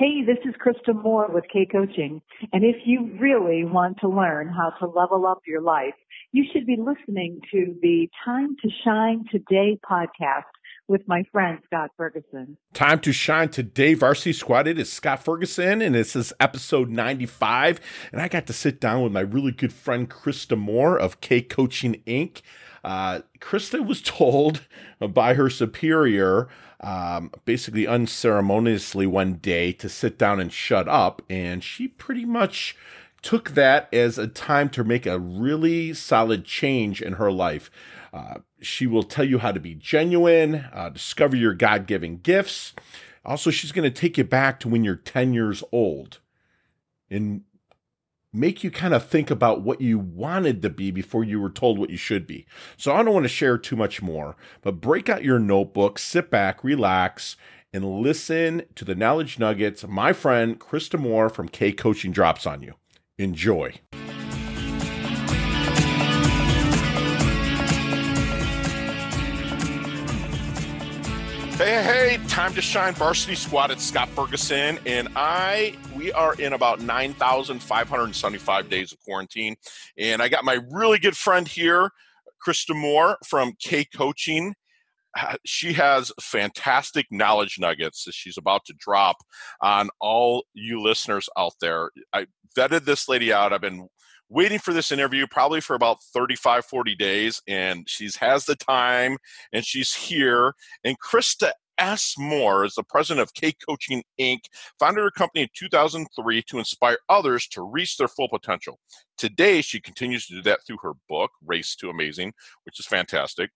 Hey, this is Krista Moore with K Coaching. And if you really want to learn how to level up your life, you should be listening to the Time to Shine Today podcast with my friend Scott Ferguson. Time to Shine Today Varsity Squad. It is Scott Ferguson, and this is episode 95. And I got to sit down with my really good friend Krista Moore of K Coaching Inc. Uh, Krista was told by her superior um, basically unceremoniously one day to sit down and shut up. And she pretty much took that as a time to make a really solid change in her life. Uh, she will tell you how to be genuine, uh, discover your God given gifts. Also, she's going to take you back to when you're 10 years old and make you kind of think about what you wanted to be before you were told what you should be. So I don't want to share too much more, but break out your notebook, sit back, relax, and listen to the knowledge nuggets my friend Krista Moore from K Coaching drops on you. Enjoy. Time to shine varsity squad. It's Scott Ferguson, and I, we are in about 9,575 days of quarantine. And I got my really good friend here, Krista Moore from K Coaching. She has fantastic knowledge nuggets that she's about to drop on all you listeners out there. I vetted this lady out. I've been waiting for this interview probably for about 35 40 days and she's has the time and she's here and krista S. Moore is the president of K Coaching Inc., founded her company in 2003 to inspire others to reach their full potential. Today, she continues to do that through her book, Race to Amazing, which is fantastic.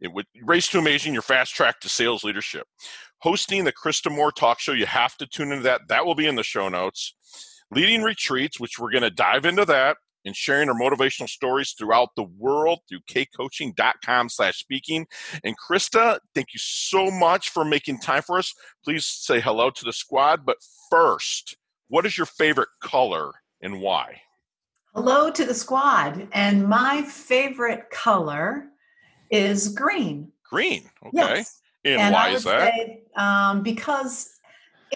It would race to amazing your fast track to sales leadership. Hosting the Krista Moore talk show, you have to tune into that. That will be in the show notes. Leading retreats, which we're going to dive into that and sharing our motivational stories throughout the world through kcoaching.com slash speaking. And Krista, thank you so much for making time for us. Please say hello to the squad. But first, what is your favorite color and why? Hello to the squad. And my favorite color is green. Green. Okay. Yes. And, and why is that? Say, um, because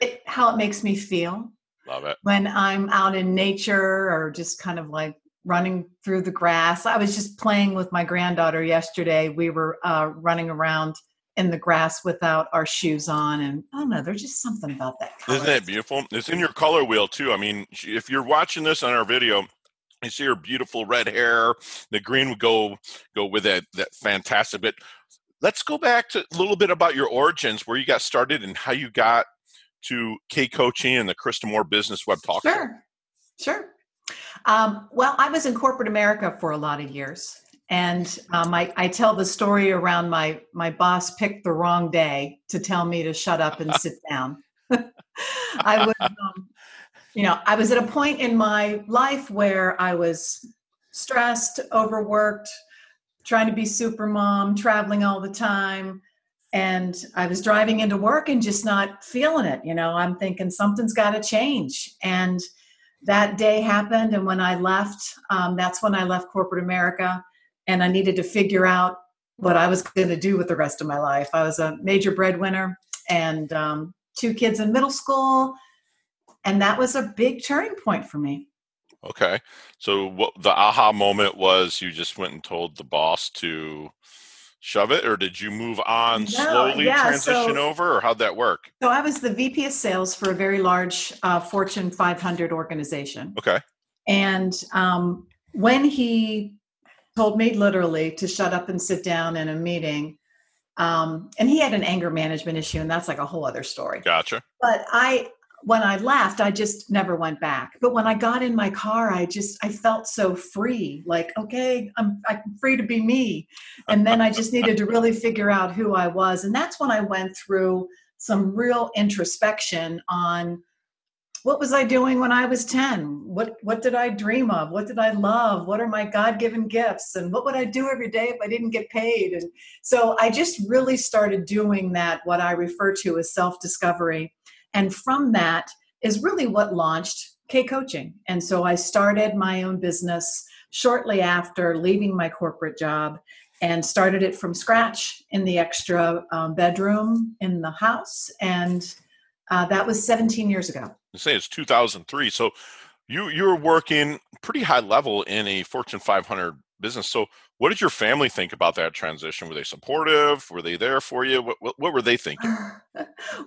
it how it makes me feel. Love it. When I'm out in nature or just kind of like running through the grass. I was just playing with my granddaughter yesterday. We were uh, running around in the grass without our shoes on, and I don't know. There's just something about that. Color. Isn't that beautiful? It's in your color wheel too. I mean, if you're watching this on our video, you see her beautiful red hair. The green would go go with that that fantastic. But let's go back to a little bit about your origins, where you got started, and how you got to K Coaching and the Krista Moore Business Web Talk. Sure, sure. Um, well, I was in corporate America for a lot of years, and um, I, I, tell the story around my my boss picked the wrong day to tell me to shut up and sit down. I was, um, you know, I was at a point in my life where I was stressed, overworked, trying to be super mom, traveling all the time and I was driving into work and just not feeling it. You know, I'm thinking something's got to change. And that day happened. And when I left, um, that's when I left corporate America. And I needed to figure out what I was going to do with the rest of my life. I was a major breadwinner and um, two kids in middle school. And that was a big turning point for me. Okay. So, what the aha moment was you just went and told the boss to shove it or did you move on no, slowly yeah, transition so, over or how'd that work? So i was the vp of sales for a very large uh, fortune 500 organization. Okay. And um, when he told me literally to shut up and sit down in a meeting um, and he had an anger management issue and that's like a whole other story. Gotcha. But i when I left, I just never went back. But when I got in my car, I just I felt so free. Like, okay, I'm I'm free to be me. And then I just needed to really figure out who I was. And that's when I went through some real introspection on what was I doing when I was 10? What what did I dream of? What did I love? What are my God-given gifts? And what would I do every day if I didn't get paid? And so I just really started doing that what I refer to as self-discovery and from that is really what launched K Coaching. And so I started my own business shortly after leaving my corporate job and started it from scratch in the extra um, bedroom in the house and Uh, that was 17 years ago. Say it's 2003. So you you were working pretty high level in a Fortune 500 business. So what did your family think about that transition? Were they supportive? Were they there for you? What what, what were they thinking?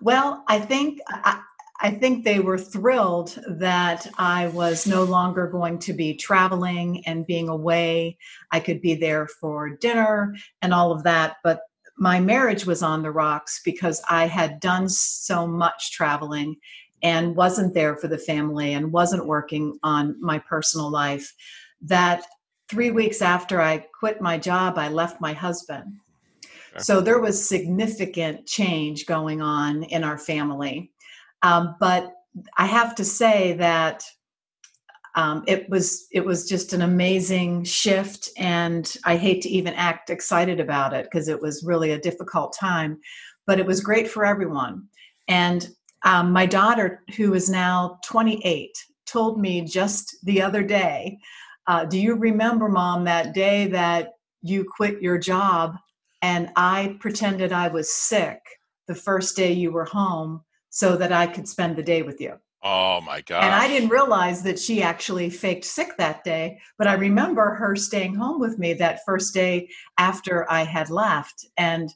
well, I think I, I think they were thrilled that I was no longer going to be traveling and being away. I could be there for dinner and all of that. But my marriage was on the rocks because I had done so much traveling and wasn't there for the family and wasn't working on my personal life that three weeks after I quit my job, I left my husband. Okay. So there was significant change going on in our family. Um, but I have to say that um, it was it was just an amazing shift, and I hate to even act excited about it because it was really a difficult time, but it was great for everyone. And um, my daughter, who is now 28, told me just the other day, uh, "Do you remember, Mom, that day that you quit your job and I pretended I was sick the first day you were home so that I could spend the day with you?" Oh my god! And I didn't realize that she actually faked sick that day. But I remember her staying home with me that first day after I had left, and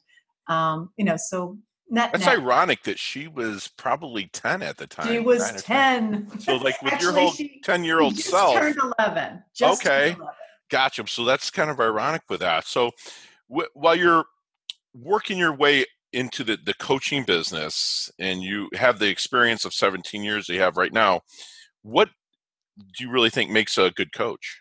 um, you know, so net, That's net. ironic that she was probably ten at the time. She was ten. So, like with actually, your whole ten-year-old self, turned eleven. okay, 11. gotcha. So that's kind of ironic with that. So, wh- while you're working your way into the, the coaching business and you have the experience of 17 years you have right now, what do you really think makes a good coach?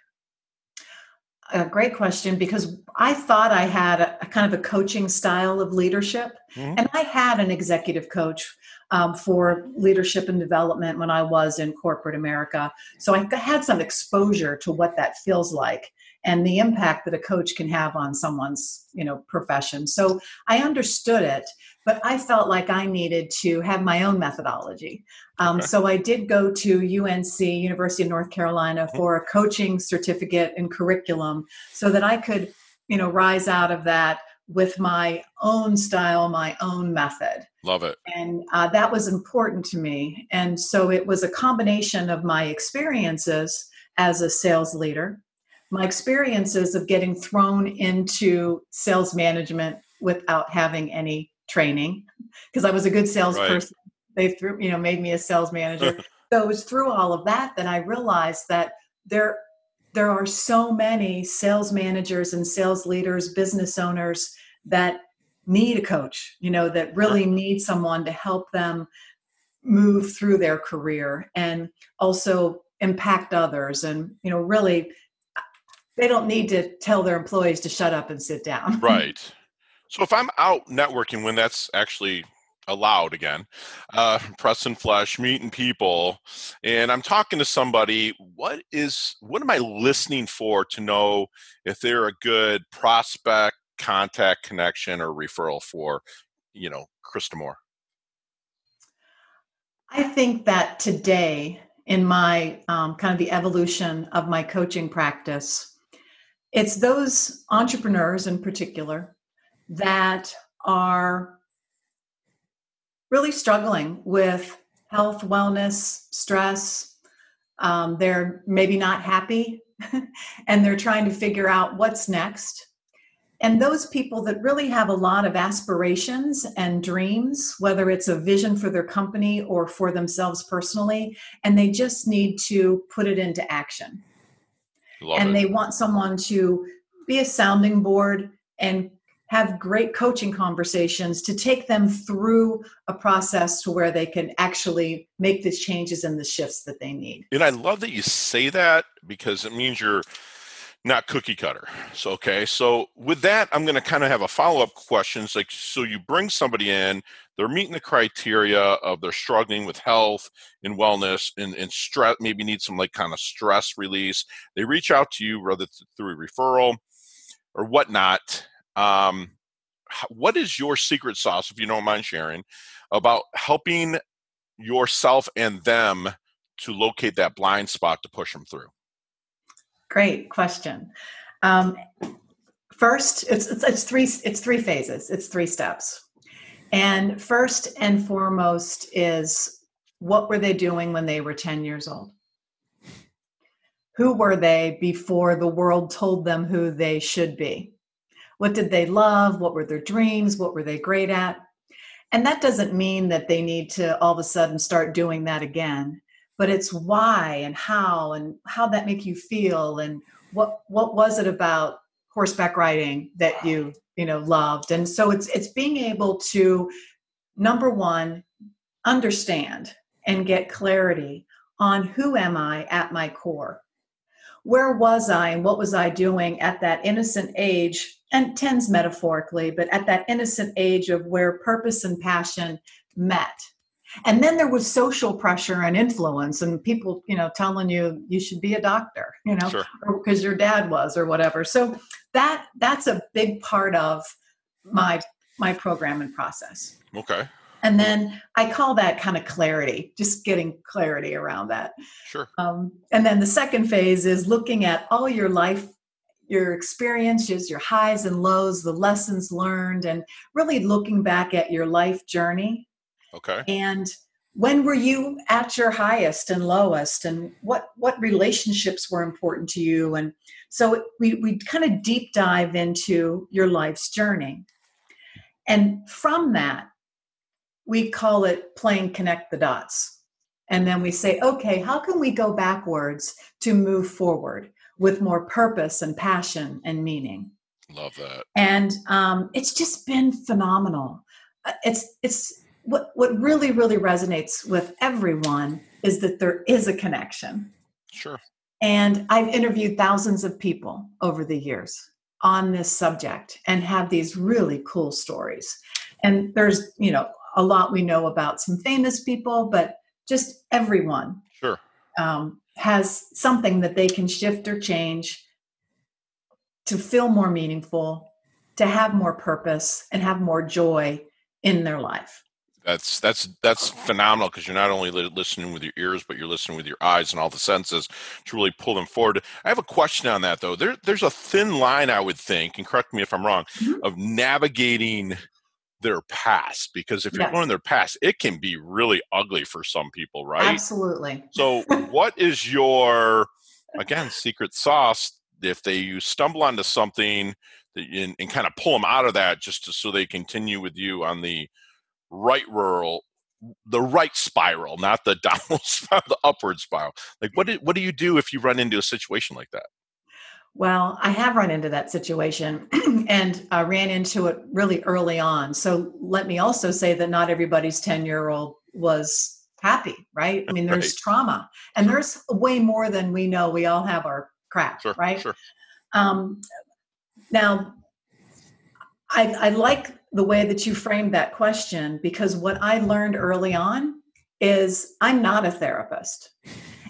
A great question because I thought I had a, a kind of a coaching style of leadership, mm-hmm. and I had an executive coach um, for leadership and development when I was in corporate America. So I had some exposure to what that feels like and the impact that a coach can have on someone's you know profession. So i understood it but i felt like i needed to have my own methodology. Um, okay. so i did go to unc university of north carolina mm-hmm. for a coaching certificate and curriculum so that i could you know rise out of that with my own style my own method. Love it. And uh, that was important to me. And so it was a combination of my experiences as a sales leader my experiences of getting thrown into sales management without having any training because I was a good salesperson. Right. They threw, you know, made me a sales manager. so it was through all of that that I realized that there there are so many sales managers and sales leaders, business owners that need a coach, you know, that really need someone to help them move through their career and also impact others and you know really they don't need to tell their employees to shut up and sit down. right. So if I'm out networking when that's actually allowed again, uh, press and flesh, meeting people, and I'm talking to somebody, what is what am I listening for to know if they're a good prospect, contact, connection, or referral for, you know, Krista Moore? I think that today, in my um, kind of the evolution of my coaching practice, it's those entrepreneurs in particular that are really struggling with health, wellness, stress. Um, they're maybe not happy and they're trying to figure out what's next. And those people that really have a lot of aspirations and dreams, whether it's a vision for their company or for themselves personally, and they just need to put it into action. Love and it. they want someone to be a sounding board and have great coaching conversations to take them through a process to where they can actually make the changes and the shifts that they need. And I love that you say that because it means you're not cookie cutter. So okay, so with that, I'm going to kind of have a follow up questions. Like, so you bring somebody in, they're meeting the criteria of they're struggling with health and wellness and, and stress, maybe need some like kind of stress release. They reach out to you whether through referral or whatnot. Um, what is your secret sauce, if you don't mind sharing, about helping yourself and them to locate that blind spot to push them through? Great question. Um, first, it's, it's, it's three it's three phases. It's three steps, And first and foremost is what were they doing when they were 10 years old? Who were they before the world told them who they should be? What did they love? What were their dreams? What were they great at? And that doesn't mean that they need to all of a sudden start doing that again, but it's why and how and how that make you feel and what what was it about horseback riding that you you know loved? And so it's it's being able to number one understand and get clarity on who am i at my core? Where was i and what was i doing at that innocent age and tens metaphorically but at that innocent age of where purpose and passion met and then there was social pressure and influence and people you know telling you you should be a doctor you know Sure. because your dad was or whatever so that that's a big part of my my program and process Okay. and then i call that kind of clarity just getting clarity around that Sure. um, and then the second phase is looking at all your life your experiences your highs and lows the lessons learned and really looking back at your life journey Okay. and when were you at your highest and lowest and what what relationships were important to you and so we we kind of deep dive into your life's journey and from that we call it playing connect the dots and then we say okay how can we go backwards to move forward with more purpose and passion and meaning Love that. and um, it's just been phenomenal. Uh, It's it's what what really really resonates with everyone is that there is a connection. Sure. And I've interviewed thousands of people over the years on this subject and have these really cool stories. And there's you know a lot we know about some famous people, but just everyone Sure. um, has something that they can shift or change to feel more meaningful, to have more purpose, and have more joy in their life. That's that's that's phenomenal because you're not only listening with your ears, but you're listening with your eyes and all the senses to really pull them forward. I have a question on that though. There, there's a thin line, I would think, and correct me if I'm wrong, Mhm. of navigating their past because if you're Yes. going in their past, it can be really ugly for some people, right? Absolutely. So, what is your again secret sauce if they you stumble onto something and, and kind of pull them out of that just to, so they continue with you on the right rural the right spiral not the downward spiral the upward spiral like what do, what do you do if you run into a situation like that Well, I have run into that situation and I ran into it really early on. So let me also say that not everybody's 10 year old was happy, right? I mean, there's Right. trauma and there's way more than we know. We all have our crap, sure right? sure Um, now, I, I like the way that you framed that question because what I learned early on is I'm not a therapist.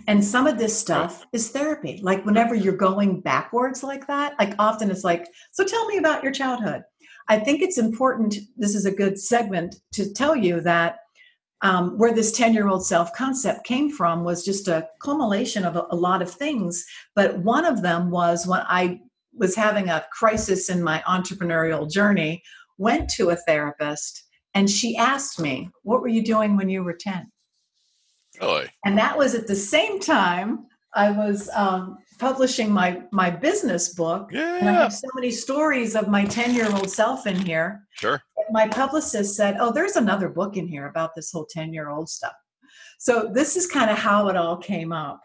And some of this stuff is therapy. Like whenever you're going backwards like that, like often it's like, so tell me about your childhood. I think it's important. This is a good segment to tell you that um, where this 10 year old self concept came from was just a culmination of a, a lot of things. But one of them was when I was having a crisis in my entrepreneurial journey, went to a therapist, and she asked me, What were you doing when you were 10? really And that was at the same time I was um, publishing my, my business book. And I have so many stories of my 10 year old self in here sure my publicist said, "Oh, there's another book in here about this whole 10-year-old stuff." So this is kind of how it all came up.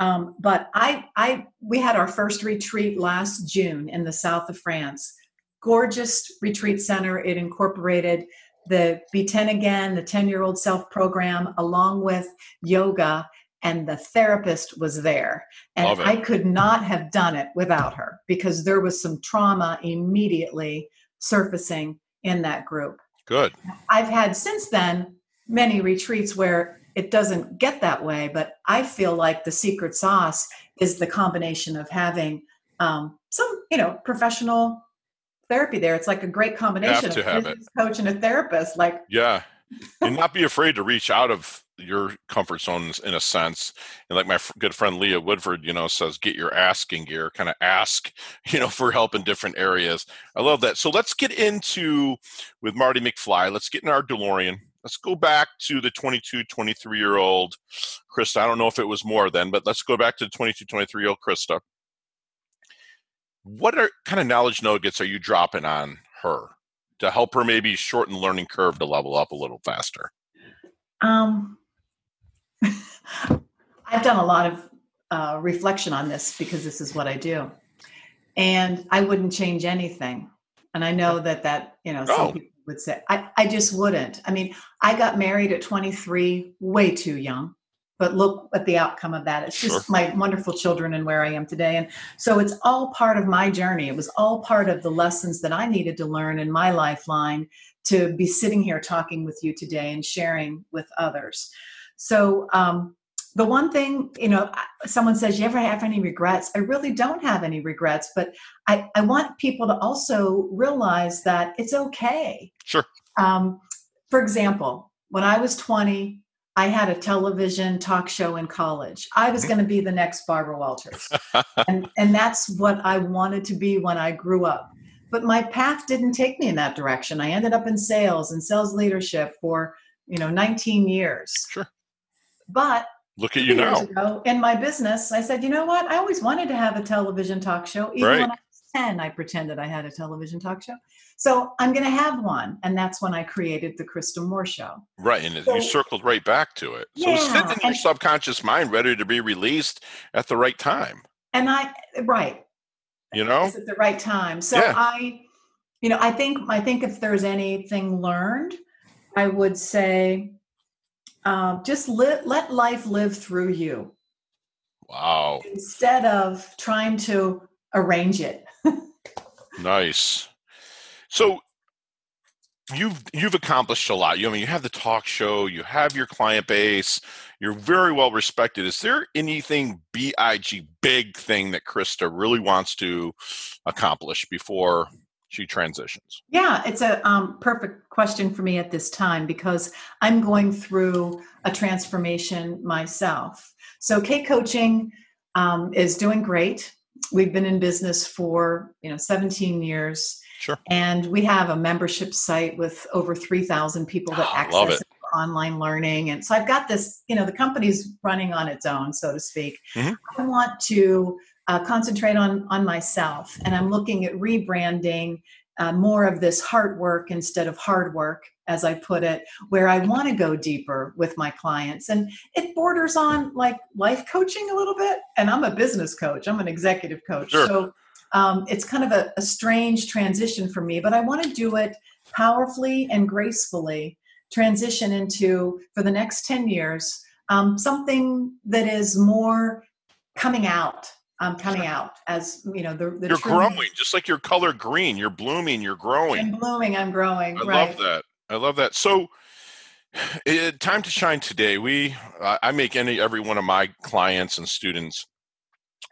Um, but I, I, we had our first retreat last June in the south of France. Gorgeous retreat center. It incorporated the Be 10 Again, the 10-year-old self program, along with yoga, and the therapist was there. And Love it. I could not have done it without her because there was some trauma immediately surfacing in that group. good I've had since then many retreats where it doesn't get that way, but I feel like the secret sauce is the combination of having um, some, you know, professional therapy there. It's like a great combination to of have a coach and a therapist. Like, yeah and not be afraid to reach out of your comfort zones in a sense. And like my f- good friend Leah Woodford, you know, says, get your asking gear, kind of ask, you know, for help in different areas. I love that. So let's get into with Marty McFly. Let's get in our DeLorean. Let's go back to the 22, 23 year old Krista. I don't know if it was more then, but let's go back to the 22, 23 year old Krista. What are kind of knowledge nuggets are you dropping on her to help her maybe shorten the learning curve to level up a little faster? Um, I've done a lot of uh, reflection on this because this is what I do, and I wouldn't change anything. And I know that that you know some Oh. people would say I, I just wouldn't. I mean, I got married at 23, way too young. But look at the outcome of that. It's just Sure. my wonderful children and where I am today. And so it's all part of my journey. It was all part of the lessons that I needed to learn in my lifeline to be sitting here talking with you today and sharing with others. So, um, the one thing, you know, someone says, You ever have any regrets? I really don't have any regrets, but I, I want people to also realize that it's okay. Sure. Um, for example, when I was 20, I had a television talk show in college. I was mm-hmm. going to be the next Barbara Walters. and, and that's what I wanted to be when I grew up. But my path didn't take me in that direction. I ended up in sales and sales leadership for, you know, 19 years. Sure. But Look at you now. ago in my business, I said, you know what? I always wanted to have a television talk show. Even Right. when I 10, I pretended I had a television talk show. So I'm going to have one. And that's when I created the Krista Moore Show. Right, and So- you circled right back to it. So it's sitting in your and- subconscious mind, ready to be released at the right time. And I, right. You know, It's at the right time. So Yeah. I, you know, I think, I think if there's anything learned, I would say, um, just let, let life live through you wow, instead of trying to arrange it. Nice. So you've you've accomplished a lot. You I mean you have the talk show, you have your client base, you're very well respected. Is there anything big big thing that Krista really wants to accomplish before she transitions? Yeah, it's a um, perfect question for me at this time because I'm going through a transformation myself. So, K Coaching um, is doing great. We've been in business for you know 17 years, Sure. and we have a membership site with over 3,000 people that Ah, access love it. it. online learning. And so I've got this, you know, the company's running on its own, so to speak. Mhm. I want to uh, concentrate on on myself, and I'm looking at rebranding uh, more of this heart work instead of hard work, as I put it, where I want to go deeper with my clients. And it borders on like life coaching a little bit. And I'm a business coach, I'm an executive coach. Sure. So um, it's kind of a, a strange transition for me, but I want to do it powerfully and gracefully. Transition into, for the next 10 years, um, something that is more coming out. Um, coming out as you know the, the You're true- growing, just like your color green. You're blooming. You're growing. I'm blooming. I'm growing. I right. love that. I love that. So, it, time to shine today. We, uh, I make any every one of my clients and students.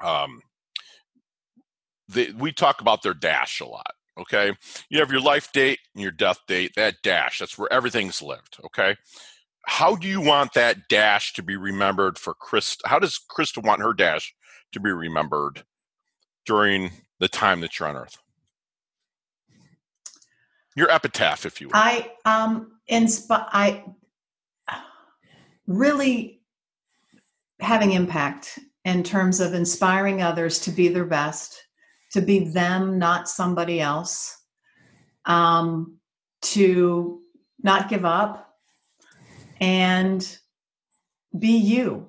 Um, they, we talk about their dash a lot. Okay, you have your life date and your death date. That dash, that's where everything's lived. Okay, how do you want that dash to be remembered for Chris? How does Krista want her dash to be remembered during the time that you're on Earth? Your epitaph, if you will. I um inspi- I really having impact in terms of inspiring others to be their best, to be them, not somebody else, um, to not give up, and be you,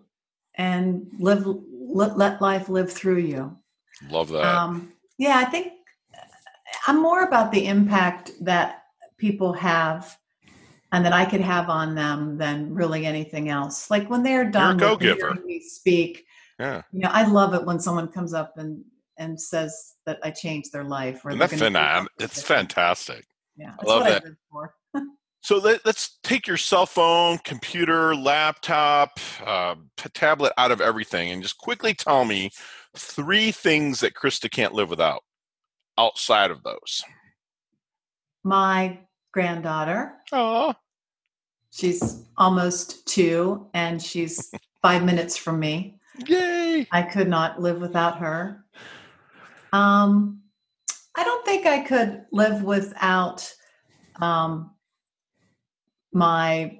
and live let, let life live through you. Love that. Um, yeah, I think I'm more about the impact that people have and that I could have on them than really anything else. Like when they're done with go-giver. hearing me speak, yeah. you know, I love it when someone comes up and and says that I changed their life. Or And that's gonna do phenom- something It's fantastic. Yeah, I love what that. I live for. So let, us take your cell phone, computer, laptop, uh, tablet out of everything and just quickly tell me three things that Krista can't live without outside of those. My granddaughter, Oh, She's almost two, and she's five minutes from me. Yay! I could not live without her. Um, I don't think I could live without um, my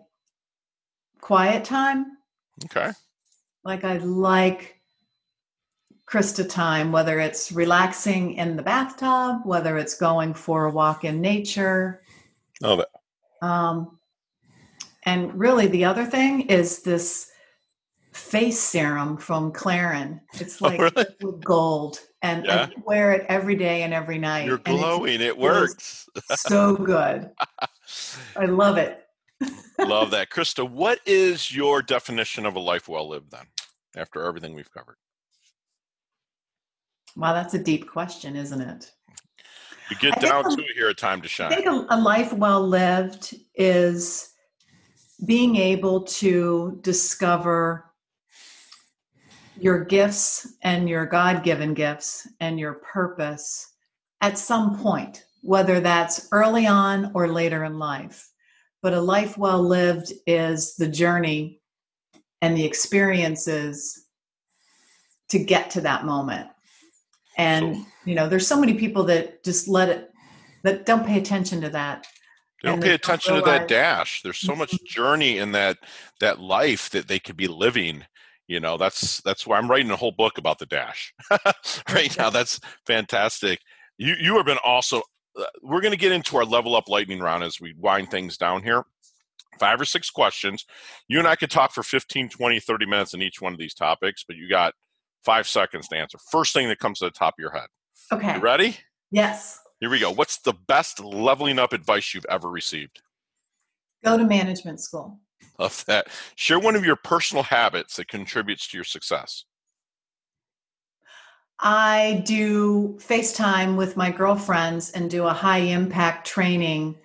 quiet time. Okay. Like I like Krista time, whether it's relaxing in the bathtub, whether it's going for a walk in nature. Love it. Um, and really, the other thing is this face serum from Clarins. It's Oh, like really? gold, and Yeah. I wear it every day and every night. You're it glowing. It works. so good. I love it. Love that. Krista, what is your definition of a life well lived then, after everything we've covered? Wow, that's a deep question, isn't it? We get I down to it here at Time to shine. I think a, a life well lived is being able to discover your gifts and your God given gifts and your purpose at some point, whether that's early on or later in life. But a life well lived is the journey and the experiences to get to that moment. And, So- you know, there's so many people that just let it, that don't pay attention to that. They don't pay they don't attention to that dash. There's so much mm-hmm. journey in that that life that they could be living. You know, that's that's why I'm writing a whole book about the dash right now. That's fantastic. You you have been also. Uh, we're going to get into our level up lightning round as we wind things down here. Five or six questions. You and I could talk for 15, 20, 30 minutes in each one of these topics, but you got five seconds to answer. First thing that comes to the top of your head. Okay. You ready? Yes. Here we go. What's the best leveling up advice you've ever received? Go to management school. Love that. Share one of your personal habits that contributes to your success. I do FaceTime with my girlfriends and do a high impact training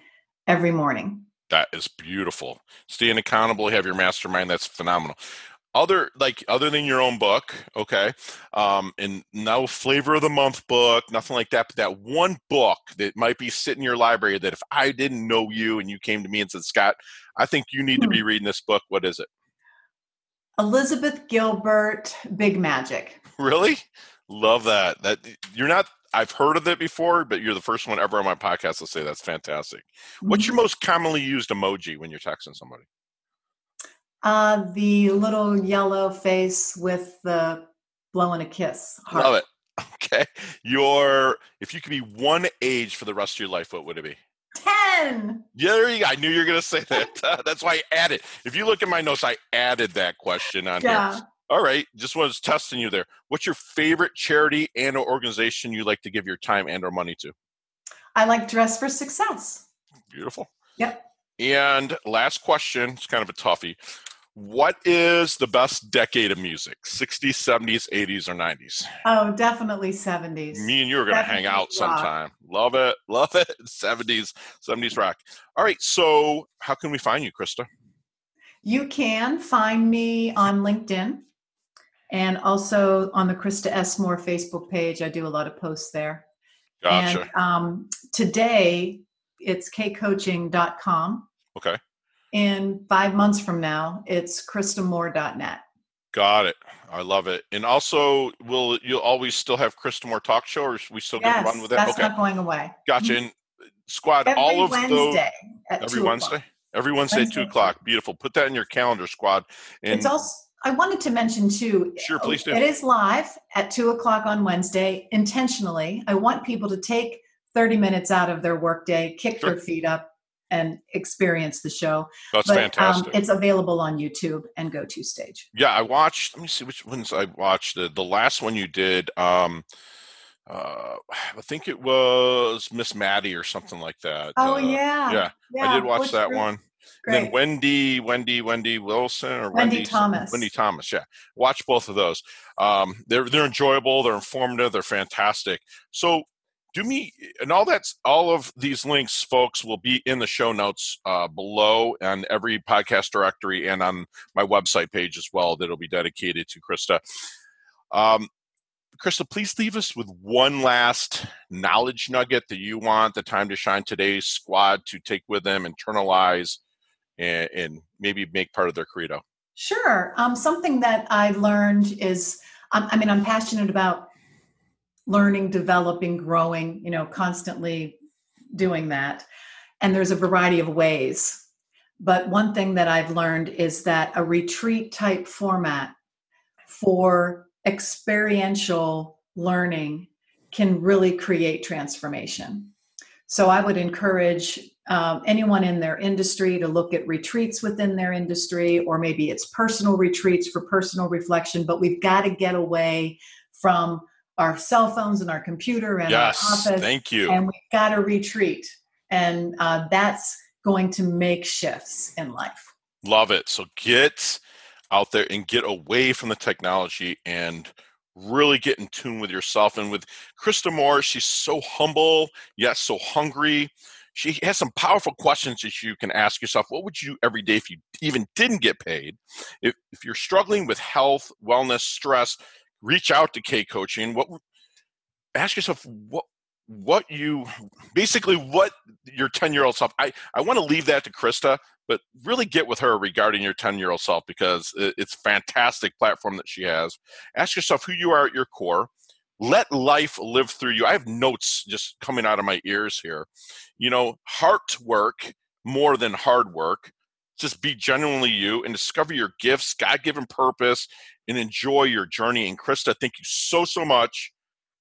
every morning. That is beautiful. Staying accountable, have your mastermind. That's phenomenal. Other like other than your own book, okay, um, and no flavor of the month book, nothing like that. But that one book that might be sitting in your library that if I didn't know you and you came to me and said, Scott, I think you need to Hmm. be reading this book. What is it? Elizabeth Gilbert, Big Magic. Really? Love that. That you're not. I've heard of it before, but you're the first one ever on my podcast to say that's fantastic. What's your most commonly used emoji when you're texting somebody? Uh, the little yellow face with the blowing a kiss. heart. Love it. Okay. Your if you could be one age for the rest of your life, what would it be? 10. Yeah, there you go. I knew you were going to say that. That's why I added. If you look at my notes, I added that question on Yeah. here. All right. Just was testing you there. What's your favorite charity and or organization you like to give your time and or money to? I like Dress for Success. Beautiful. Yep. And last question, it's kind of a toughie. What is the best decade of music? 60s, 70s, 80s, or 90s? Oh, definitely 70s. Me and you are going to hang out rock. sometime. Love it. Love it. 70s, 70s rock. All right. So, how can we find you, Krista? You can find me on LinkedIn and also on the Krista S. Moore Facebook page. I do a lot of posts there. Gotcha. And um, today it's kcoaching.com. Okay. In five months from now, it's kristamore.net. Got it. I love it. And also, will you always still have Krista Moore Talk Show, or we still going to Yes, run with it? that's Okay. not going away. Gotcha. And squad, Every all of Wednesday those every 2 Wednesday. Every Wednesday, Wednesday, two o'clock. Beautiful. Put that in your calendar, squad. And it's also I wanted to mention too. Sure, please do. It is live at two o'clock on Wednesday. Intentionally, I want people to take thirty minutes out of their workday, kick Sure. their feet up, and experience the show. that's but fantastic. Um, it's available on YouTube and Go To Stage. Yeah, I watched. Let me see which ones I watched. The the last one you did. Um, uh, I think it was Miss Maddie or something like that. Oh Uh, yeah, yeah, I did watch Bush that one. Then Wendy, Wendy, Wendy Wilson or Wendy Wendy Thomas. Wendy Thomas. Yeah, watch both of those. Um, they're they're enjoyable. They're informative. They're fantastic. So do me and all that's all of these links folks will be in the show notes uh, below and every podcast directory and on my website page as well that'll be dedicated to krista um, krista please leave us with one last knowledge nugget that you want the time to shine today's squad to take with them internalize and, and maybe make part of their credo? Sure. Um, something that I learned is, um, I mean, I'm passionate about learning, developing, growing, you know, constantly doing that. And there's a variety of ways. But one thing that I've learned is that a retreat type format for experiential learning can really create transformation. So I would encourage um, anyone in their industry to look at retreats within their industry, or maybe it's personal retreats for personal reflection. But we've got to get away from our cell phones and our computer and yes, our office. Thank you. And we've got to retreat. And uh, that's going to make shifts in life. Love it. So get out there and get away from the technology and really get in tune with yourself. And with Krista Moore, she's so humble, yet so hungry. She has some powerful questions that you can ask yourself. What would you do every day if you even didn't get paid? If, if you're struggling with health, wellness, stress, reach out to K Coaching. What ask yourself what what you basically what your 10 year old self i i want to leave that to krista but really get with her regarding your 10 year old self because it's fantastic platform that she has. Ask yourself who you are at your core. Let life live through you. I have notes just coming out of my ears here. You know heart work more than hard work. Just be genuinely you and discover your gifts god-given purpose and enjoy your journey. And krista thank you so so much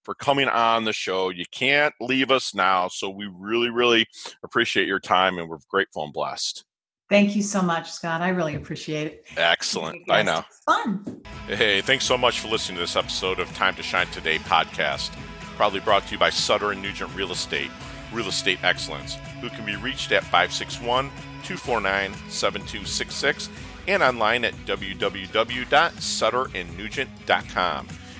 for coming on the show. You can't leave us now. So we really, really appreciate your time and we're grateful and blessed. Thank you so much, Scott. I really appreciate it. Excellent. Bye now. Fun. Hey, thanks so much for listening to this episode of Time to Shine Today podcast. Probably brought to you by Sutter and Nugent Real Estate, Real Estate Excellence, who can be reached at 561 249 7266 and online at www.sutterandnugent.com.